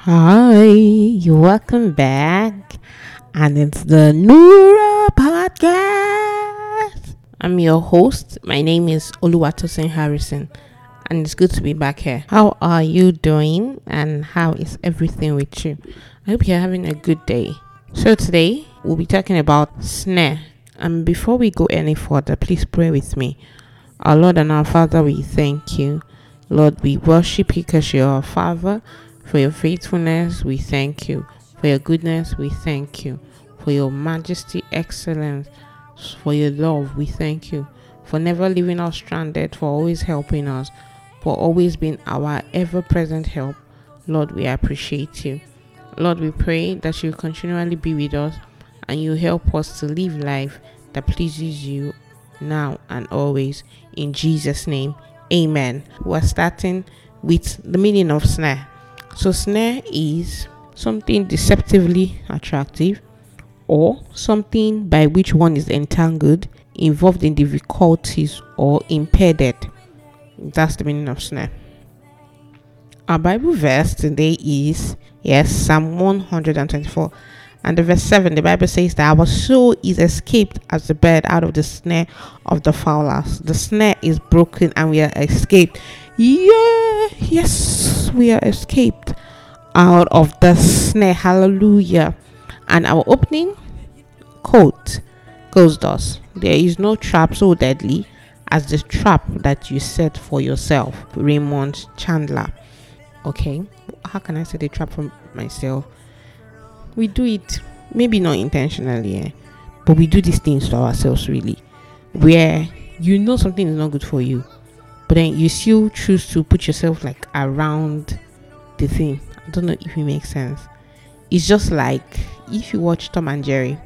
Hi, you welcome back, and it's the Nura podcast. I'm your host. My name is Oluwatosin Harrison, and it's good to be back here. How are you doing, and how is everything with you? I hope you're having a good day. So today we'll be talking about snare. And before we go any further, please pray with me. Our Lord and our Father, we thank you. Lord, we worship you because you're our Father. For your faithfulness, we thank you. For your goodness, we thank you. For your majesty, excellence, for your love, we thank you. For never leaving us stranded, for always helping us, for always being our ever present help. Lord, we appreciate you. Lord, we pray that you continually be with us and you help us to live life that pleases you now and always. In Jesus' name, amen. We're starting with the meaning of snare. So, snare is something deceptively attractive or something by which one is entangled, involved in difficulties, or impeded. That's the meaning of snare. Our Bible verse today is yes, Psalm 124. And the verse 7, the Bible says that our soul is escaped as the bird out of the snare of the fowlers. The snare is broken and we are escaped. Yeah, yes, we are escaped out of the snare. Hallelujah. And our opening quote goes thus There is no trap so deadly as the trap that you set for yourself. Raymond Chandler. Okay, how can I set a trap for myself? we do it maybe not intentionally eh? but we do these things to ourselves really where you know something is not good for you but then you still choose to put yourself like around the thing. I don't know if it makes sense. It's just like if you watch tom and jerry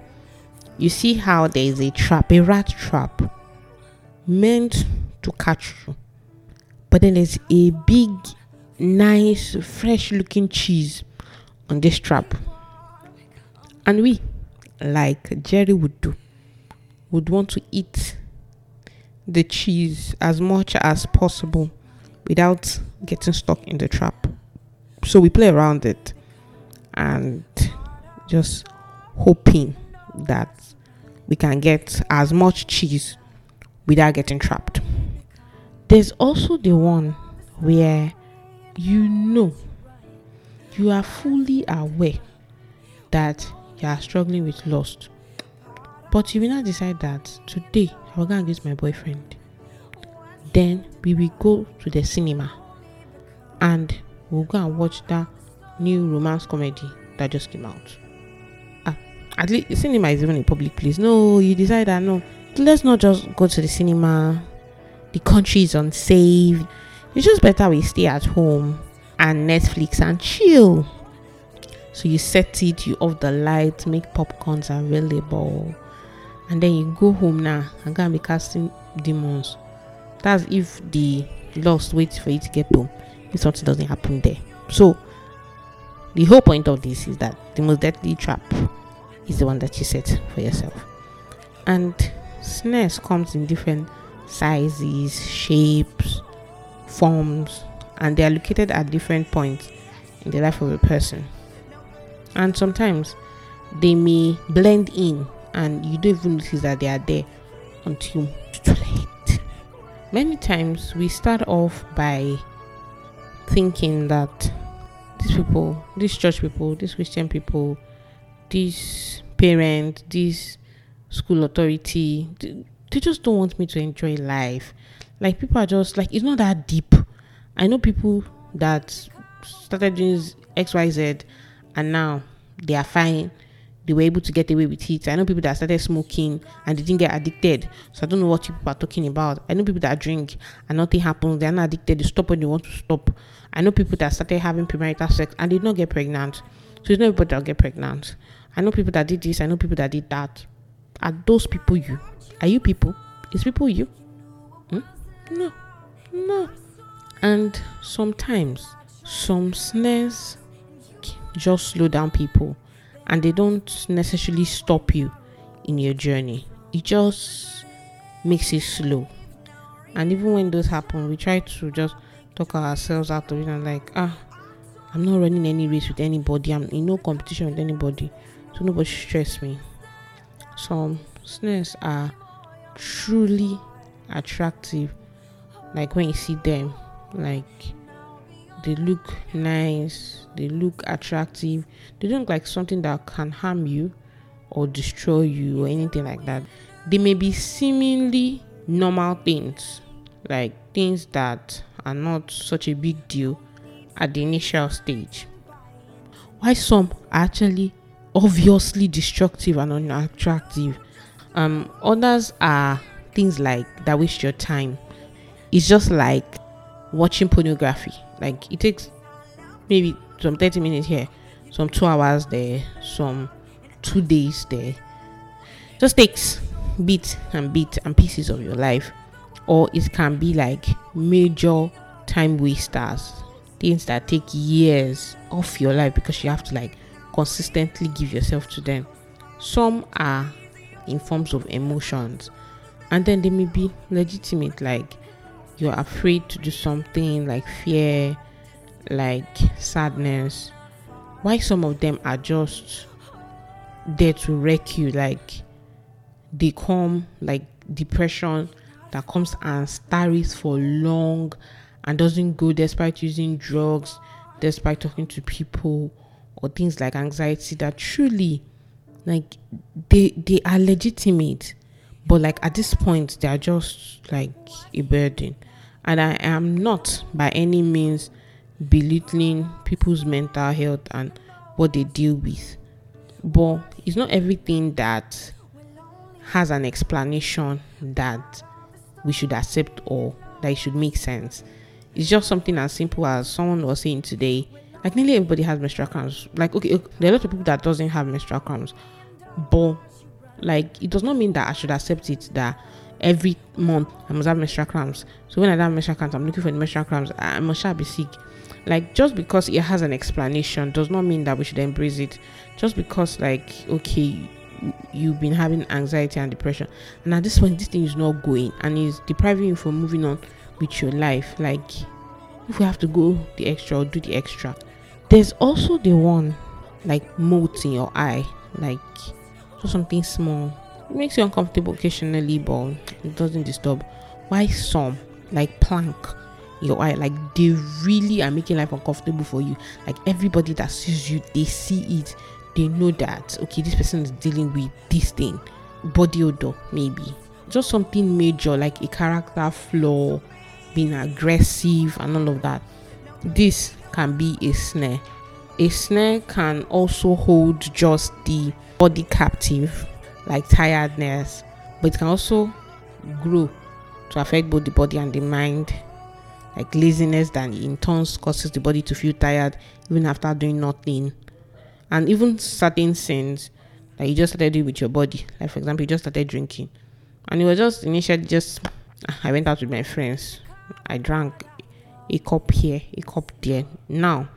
you see how there is a trap a rat trap meant to catch you. But then there's a big nice fresh looking cheese on this trap. And we, like Jerry would do, would want to eat the cheese as much as possible without getting stuck in the trap. So we play around it and just hoping that we can get as much cheese without getting trapped. There's also the one where you know you are fully aware that you are struggling with lust. But you will not decide that today I will go and get my boyfriend. Then we will go to the cinema and we'll go and watch that new romance comedy that just came out. Ah, at least the cinema is even a public place. No, you decide that no, let's not just go to the cinema. The country is unsafe. It's just better we stay at home and Netflix and chill. So you set it, you off the lights, make popcorns available, and then you go home now and go and be casting demons. That's if the lost waits for you to get home. If something doesn't happen there. So the whole point of this is that the most deadly trap is the one that you set for yourself. And snares comes in different sizes, shapes, forms, and they are located at different points in the life of a person and sometimes they may blend in and you don't even notice that they are there until too late. Many times we start off by thinking that these people, these church people, these Christian people, these parents, this school authority, they, they just don't want me to enjoy life. Like people are just like it's not that deep. I know people that started doing XYZ and now they are fine they were able to get away with it. I know people that started smoking and they didn't get addicted. So I don't know what people are talking about. I know people that drink and nothing happens. They're not addicted. They stop when they want to stop. I know people that started having premarital sex and did not get pregnant. So it's not everybody that get pregnant. I know people that did this. I know people that did that. Are those people you? Are you people? Is people you? Hmm? No. No. And sometimes some snares just slow down people and they don't necessarily stop you in your journey. It just makes it slow. And even when those happen, we try to just talk ourselves out of it and like, ah, I'm not running any race with anybody. I'm in no competition with anybody. So nobody stress me. Some snares are truly attractive. Like when you see them, like they look nice, they look attractive. They don't look like something that can harm you or destroy you or anything like that. They may be seemingly normal things, like things that are not such a big deal at the initial stage. Why some are actually obviously destructive and unattractive. Um, others are things like that waste your time. It's just like watching pornography. Like it takes maybe some 30 minutes here, some two hours there, some two days there. Just takes bits and bits and pieces of your life. Or it can be like major time wasters. Things that take years off your life because you have to like consistently give yourself to them. Some are in forms of emotions, and then they may be legitimate, like you're afraid to do something, like fear, like sadness. Why some of them are just there to wreck you, like they come like depression that comes and starries for long and doesn't go despite using drugs, despite talking to people or things like anxiety that truly like they they are legitimate but like at this point they are just like a burden and i am not by any means belittling people's mental health and what they deal with. But it's not everything that has an explanation that we should accept or that it should make sense. It's just something as simple as someone was saying today like nearly everybody has menstrual cramps. Like okay, there are a lot of people that doesn't have menstrual cramps, but like it does not mean that I should accept it that every month I must have menstrual cramps. So when I have menstrual cramps, I'm looking for the menstrual cramps. I must be sick. Like just because it has an explanation does not mean that we should embrace it. Just because like okay, you've been having anxiety and depression, and at this point this thing is not going and is depriving you from moving on with your life. Like if we have to go the extra or do the extra there's also the one like motes in your eye, like just something small. It makes you uncomfortable occasionally, but it doesn't disturb. Why some like plank your eye, like they really are making life uncomfortable for you. Like everybody that sees you, they see it, they know that okay, this person is dealing with this thing, body odor, maybe just something major like a character flaw, being aggressive, and all of that. This can be a snare. A snare can also hold just the body captive, like tiredness, but it can also grow to affect both the body and the mind, like laziness that in turn causes the body to feel tired even after doing nothing. And even certain sins that you just started doing with your body, like for example, you just started drinking, and it was just initially just ah, I went out with my friends, I drank a cup here, a cup there. Now,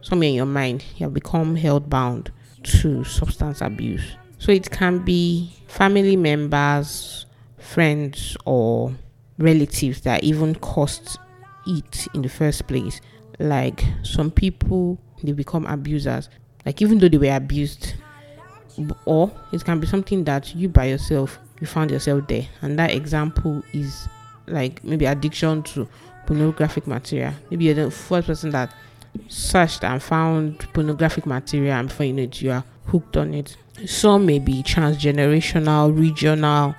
somewhere in your mind, you have become held bound to substance abuse. So it can be family members, friends, or relatives that even caused it in the first place. Like some people, they become abusers. Like even though they were abused, or it can be something that you by yourself you found yourself there, and that example is like maybe addiction to pornographic material. Maybe you're the first person that searched and found pornographic material, and before you know it, you are hooked on it. Some may be transgenerational, regional,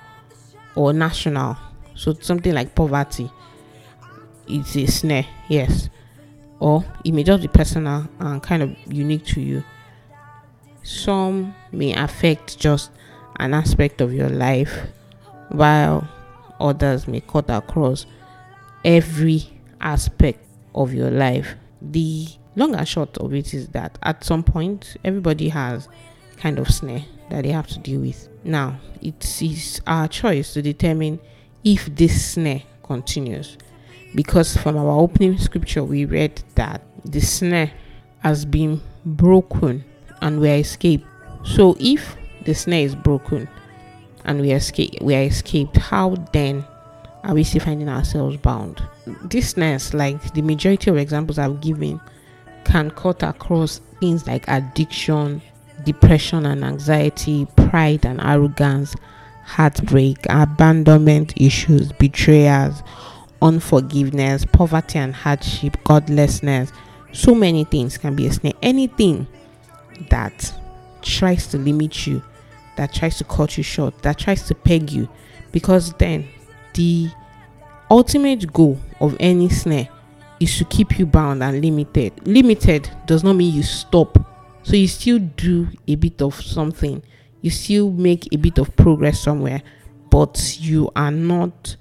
or national. So something like poverty. It's a snare, yes. Or it may just be personal and kind of unique to you. Some may affect just an aspect of your life, while others may cut across every aspect of your life. The long and short of it is that at some point, everybody has kind of snare that they have to deal with. Now, it is our choice to determine if this snare continues. Because from our opening scripture, we read that the snare has been broken and we are escaped. So, if the snare is broken and we escape, we are escaped, how then are we still finding ourselves bound? This snare, like the majority of examples I've given, can cut across things like addiction, depression and anxiety, pride and arrogance, heartbreak, abandonment issues, betrayals, unforgiveness, poverty and hardship, godlessness. So many things can be a snare. Anything that tries to limit you, that tries to cut you short, that tries to peg you, because then the ultimate goal of any snare is to keep you bound and limited. Limited does not mean you stop. So you still do a bit of something. You still make a bit of progress somewhere, but you are not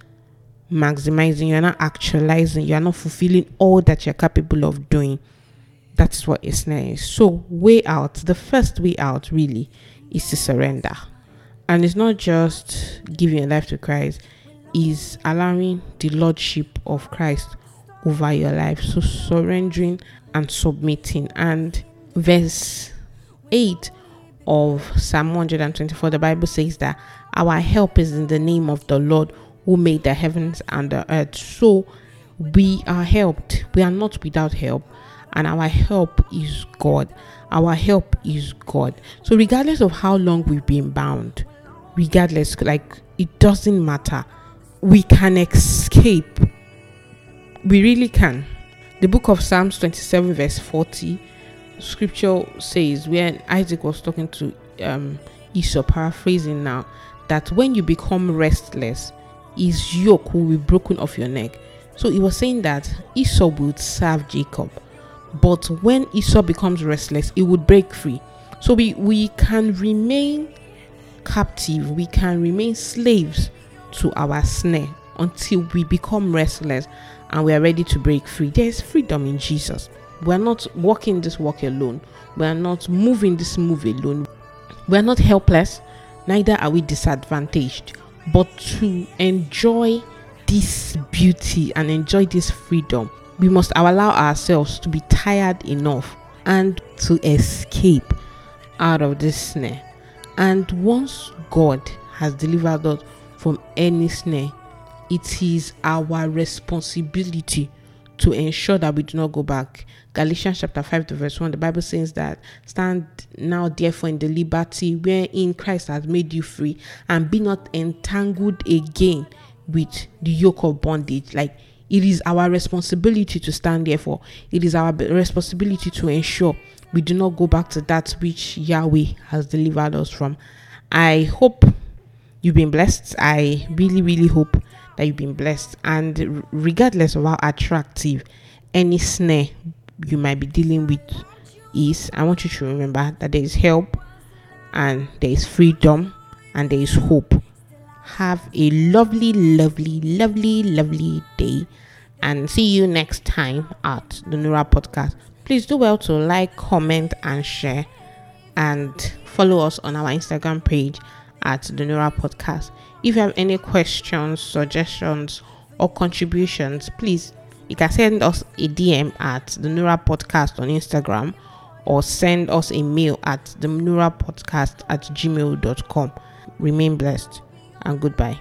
maximizing, you're not actualizing, you're not fulfilling all that you're capable of doing. That's what a snare is. So, way out, the first way out really is to surrender. And it's not just giving your life to Christ, is allowing the Lordship of Christ over your life. So surrendering and submitting. And verse 8 of Psalm 124, the Bible says that our help is in the name of the Lord who made the heavens and the earth. So we are helped. We are not without help. And our help is God. Our help is God. So regardless of how long we've been bound, regardless, like it doesn't matter, we can escape we really can. The book of Psalms 27, verse 40, scripture says, when Isaac was talking to um, Esau, paraphrasing now, that when you become restless, his yoke will be broken off your neck. So he was saying that Esau would serve Jacob, but when Esau becomes restless, it would break free. So we, we can remain captive, we can remain slaves to our snare until we become restless and we are ready to break free. There is freedom in Jesus. We are not walking this walk alone. We are not moving this move alone. We are not helpless, neither are we disadvantaged. But to enjoy this beauty and enjoy this freedom, we must allow ourselves to be tired enough and to escape out of this snare. And once God has delivered us from any snare, it is our responsibility to ensure that we do not go back. Galatians chapter 5 to verse 1, the Bible says that stand now therefore in the liberty wherein Christ has made you free and be not entangled again with the yoke of bondage. Like it is our responsibility to stand therefore. It is our responsibility to ensure we do not go back to that which Yahweh has delivered us from. I hope you've been blessed. I really, really hope that you've been blessed. And regardless of how attractive any snare you might be dealing with is, I want you to remember that there is help and there is freedom and there is hope. Have a lovely, lovely, lovely, lovely day and see you next time at the Nura podcast. Please do well to like, comment, and share, and follow us on our Instagram page at the Nura podcast. If you have any questions, suggestions, or contributions, please you can send us a DM at the Nura Podcast on Instagram or send us a mail at the Nura Podcast at gmail.com. Remain blessed and goodbye.